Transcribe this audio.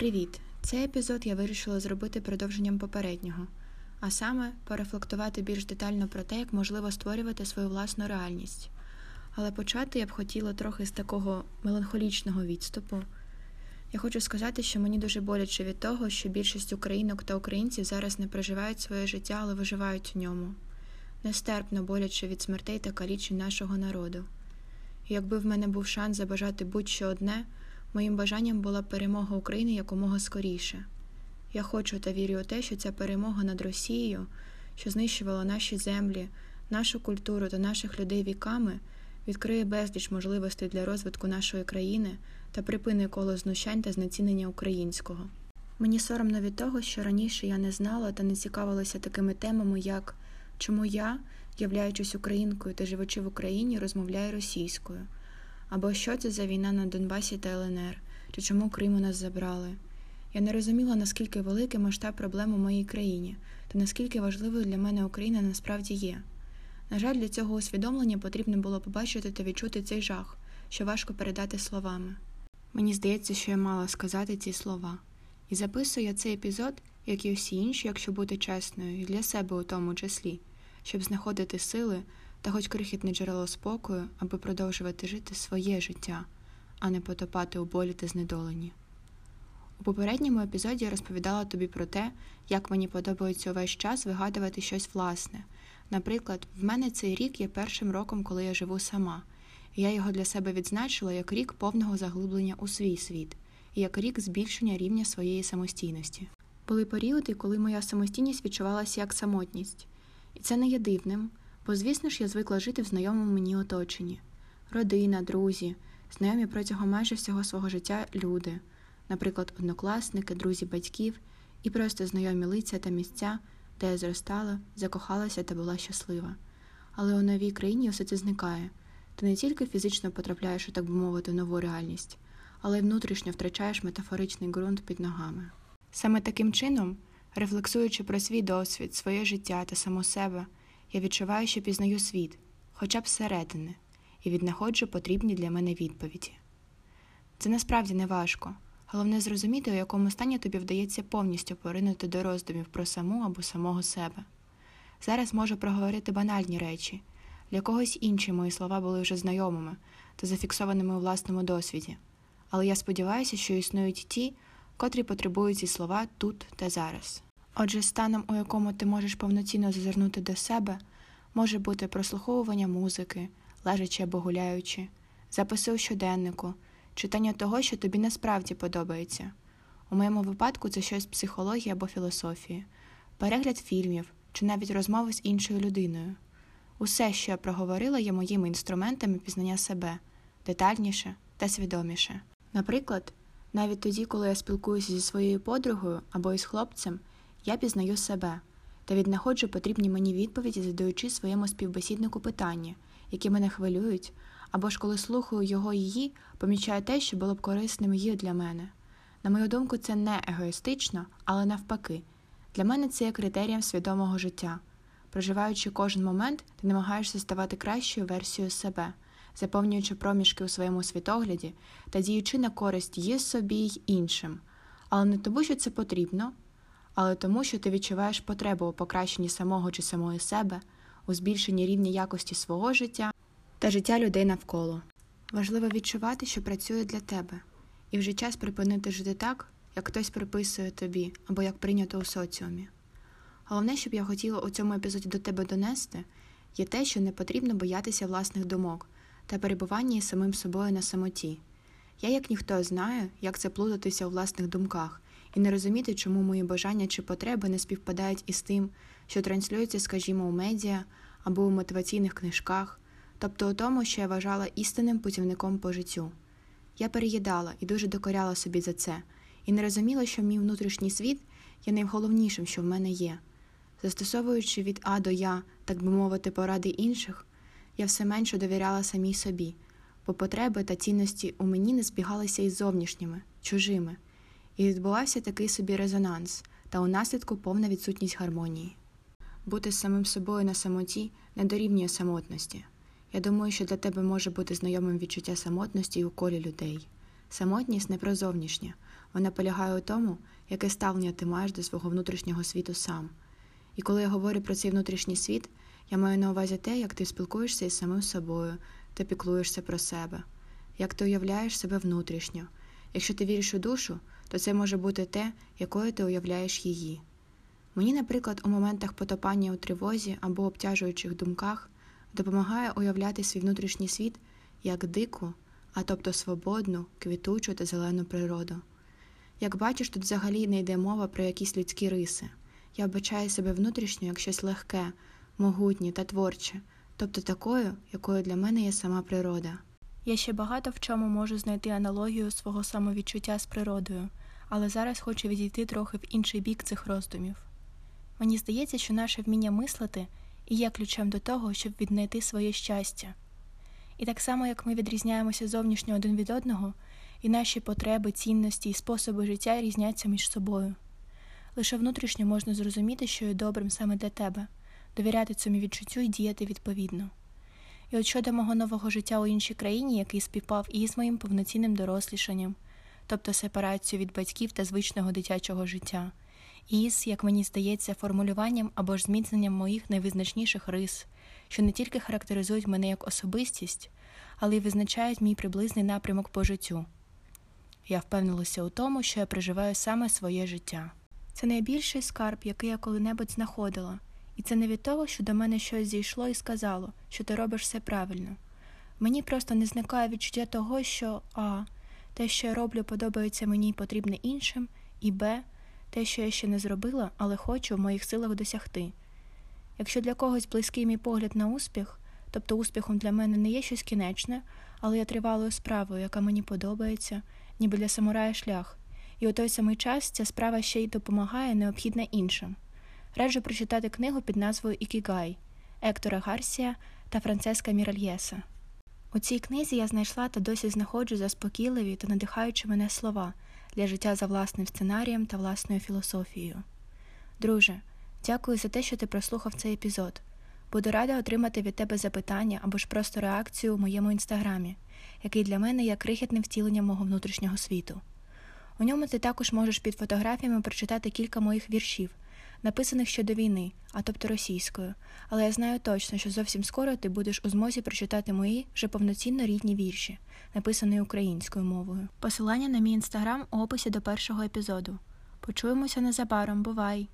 Привіт! Цей епізод я вирішила зробити продовженням попереднього, а саме порефлектувати більш детально про те, як можливо створювати свою власну реальність. Але почати я б хотіла трохи з такого меланхолічного відступу. Я хочу сказати, що мені дуже боляче від того, що більшість українок та українців зараз не проживають своє життя, але виживають у ньому. Нестерпно боляче від смертей та калічень нашого народу. І якби в мене був шанс забажати будь-що одне, моїм бажанням була перемога України якомога скоріше. Я хочу та вірю у те, що ця перемога над Росією, що знищувала наші землі, нашу культуру та наших людей віками, відкриє безліч можливостей для розвитку нашої країни та припини коло знущань та знецінення українського. Мені соромно від того, що раніше я не знала та не цікавилася такими темами, як чому я, являючись українкою та живучи в Україні, розмовляю російською, або що це за війна на Донбасі та ЛНР, чи чому Крим у нас забрали. Я не розуміла, наскільки великий масштаб проблем у моїй країні та наскільки важливою для мене Україна насправді є. На жаль, для цього усвідомлення потрібно було побачити та відчути цей жах, що важко передати словами. Мені здається, що я мала сказати ці слова. І записую я цей епізод, як і всі інші, якщо бути чесною, і для себе у тому числі, щоб знаходити сили та хоч крихітне джерело спокою, аби продовжувати жити своє життя, а не потопати у болі та знедоленні. У попередньому епізоді я розповідала тобі про те, як мені подобається увесь час вигадувати щось власне. Наприклад, в мене цей рік є першим роком, коли я живу сама, і я його для себе відзначила як рік повного заглиблення у свій світ і як рік збільшення рівня своєї самостійності. Були періоди, коли моя самостійність відчувалася як самотність, і це не є дивним, бо, звісно ж, я звикла жити в знайомому мені оточенні родина, друзі, знайомі протягом майже всього свого життя люди, наприклад, однокласники, друзі батьків і просто знайомі лиця та місця, де я зростала, закохалася та була щаслива. Але у новій країні все це зникає. Ти не тільки фізично потрапляєш так би мовити нову реальність, але й внутрішньо втрачаєш метафоричний ґрунт під ногами. Саме таким чином, рефлексуючи про свій досвід, своє життя та саму себе, я відчуваю, що пізнаю світ, хоча б зсередини, і віднаходжу потрібні для мене відповіді. Це насправді не важко, головне зрозуміти, у якому стані тобі вдається повністю поринути до роздумів про саму або самого себе. Зараз можу проговорити банальні речі, для когось інші мої слова були вже знайомими та зафіксованими у власному досвіді, але я сподіваюся, що існують ті, котрі потребують ці слова тут та зараз. Отже, станом, у якому ти можеш повноцінно зазирнути до себе, може бути прослуховування музики, лежачи або гуляючи, записи у щоденнику, читання того, що тобі насправді подобається. У моєму випадку це щось з психології або філософії, перегляд фільмів чи навіть розмови з іншою людиною. Усе, що я проговорила, є моїми інструментами пізнання себе детальніше та свідоміше. Наприклад, навіть тоді, коли я спілкуюся зі своєю подругою або із хлопцем, я пізнаю себе та віднаходжу потрібні мені відповіді, задаючи своєму співбесіднику питання, які мене хвилюють, або ж коли слухаю його її, помічаю те, що було б корисним її для мене. На мою думку, це не егоїстично, але навпаки, для мене це є критерієм свідомого життя. Проживаючи кожен момент, ти намагаєшся ставати кращою версією себе, заповнюючи проміжки у своєму світогляді та діючи на користь є собі й іншим, але не тому, що це потрібно, але тому, що ти відчуваєш потребу у покращенні самого чи самої себе, у збільшенні рівня якості свого життя та життя людей навколо. Важливо відчувати, що працює для тебе, і вже час припинити жити так, як хтось приписує тобі або як прийнято у соціумі. Головне, щоб я хотіла у цьому епізоді до тебе донести, є те, що не потрібно боятися власних думок та перебування із самим собою на самоті. Я, як ніхто, знаю, як це плутатися у власних думках і не розуміти, чому мої бажання чи потреби не співпадають із тим, що транслюється, скажімо, у медіа або у мотиваційних книжках, тобто у тому, що я вважала істинним путівником по життю. Я переїдала і дуже докоряла собі за це, і не розуміла, що мій внутрішній світ є найголовнішим, що в мене є. Застосовуючи від А до Я, так би мовити, поради інших, я все менше довіряла самій собі, бо потреби та цінності у мені не збігалися із зовнішніми, чужими, і відбувався такий собі резонанс та у наслідку повна відсутність гармонії. Бути самим собою на самоті не дорівнює самотності. Я думаю, що для тебе може бути знайомим відчуття самотності у колі людей. Самотність не про зовнішнє, вона полягає у тому, яке ставлення ти маєш до свого внутрішнього світу сам. І коли я говорю про цей внутрішній світ, я маю на увазі те, як ти спілкуєшся із самим собою, ти піклуєшся про себе, як ти уявляєш себе внутрішньо. Якщо ти віриш у душу, то це може бути те, якою ти уявляєш її. Мені, наприклад, у моментах потопання у тривозі або обтяжуючих думках допомагає уявляти свій внутрішній світ як дику, а тобто свободну, квітучу та зелену природу. Як бачиш, тут взагалі не йде мова про якісь людські риси. Я вбачаю себе внутрішньо як щось легке, могутнє та творче, тобто такою, якою для мене є сама природа. Я ще багато в чому можу знайти аналогію свого самовідчуття з природою, але зараз хочу відійти трохи в інший бік цих роздумів. Мені здається, що наше вміння мислити і є ключем до того, щоб віднайти своє щастя. І так само, як ми відрізняємося зовнішньо один від одного, і наші потреби, цінності і способи життя різняться між собою. Лише внутрішньо можна зрозуміти, що є добрим саме для тебе, довіряти цьому відчуттю і діяти відповідно. І от щодо мого нового життя у іншій країні, який співпав і з моїм повноцінним дорослішанням, тобто сепарацію від батьків та звичного дитячого життя, і з, як мені здається, формулюванням або ж зміцненням моїх найвизначніших рис, що не тільки характеризують мене як особистість, але й визначають мій приблизний напрямок по життю. Я впевнилася у тому, що я проживаю саме своє життя. Це найбільший скарб, який я коли-небудь знаходила, і це не від того, що до мене щось зійшло і сказало, що ти робиш все правильно. Мені просто не зникає відчуття того, що а. Те, що я роблю, подобається мені і потрібне іншим, і Б. Те, що я ще не зробила, але хочу в моїх силах досягти. Якщо для когось близький мій погляд на успіх, тобто успіхом для мене не є щось кінечне, але я тривалою справою, яка мені подобається, ніби для самурая шлях, і у той самий час ця справа ще й допомагає необхідна іншим. Раджу прочитати книгу під назвою Ікігай Ектора Гарсія та Францеска Міральєса. У цій книзі я знайшла та досі знаходжу заспокійливі та надихаючі мене слова для життя за власним сценарієм та власною філософією. Друже, дякую за те, що ти прослухав цей епізод. Буду рада отримати від тебе запитання або ж просто реакцію у моєму інстаграмі, який для мене є крихітним втіленням мого внутрішнього світу. У ньому ти також можеш під фотографіями прочитати кілька моїх віршів, написаних щодо війни, а тобто російською, але я знаю точно, що зовсім скоро ти будеш у змозі прочитати мої вже повноцінно рідні вірші, написані українською мовою. Посилання на мій інстаграм у описі до першого епізоду. Почуємося незабаром, бувай!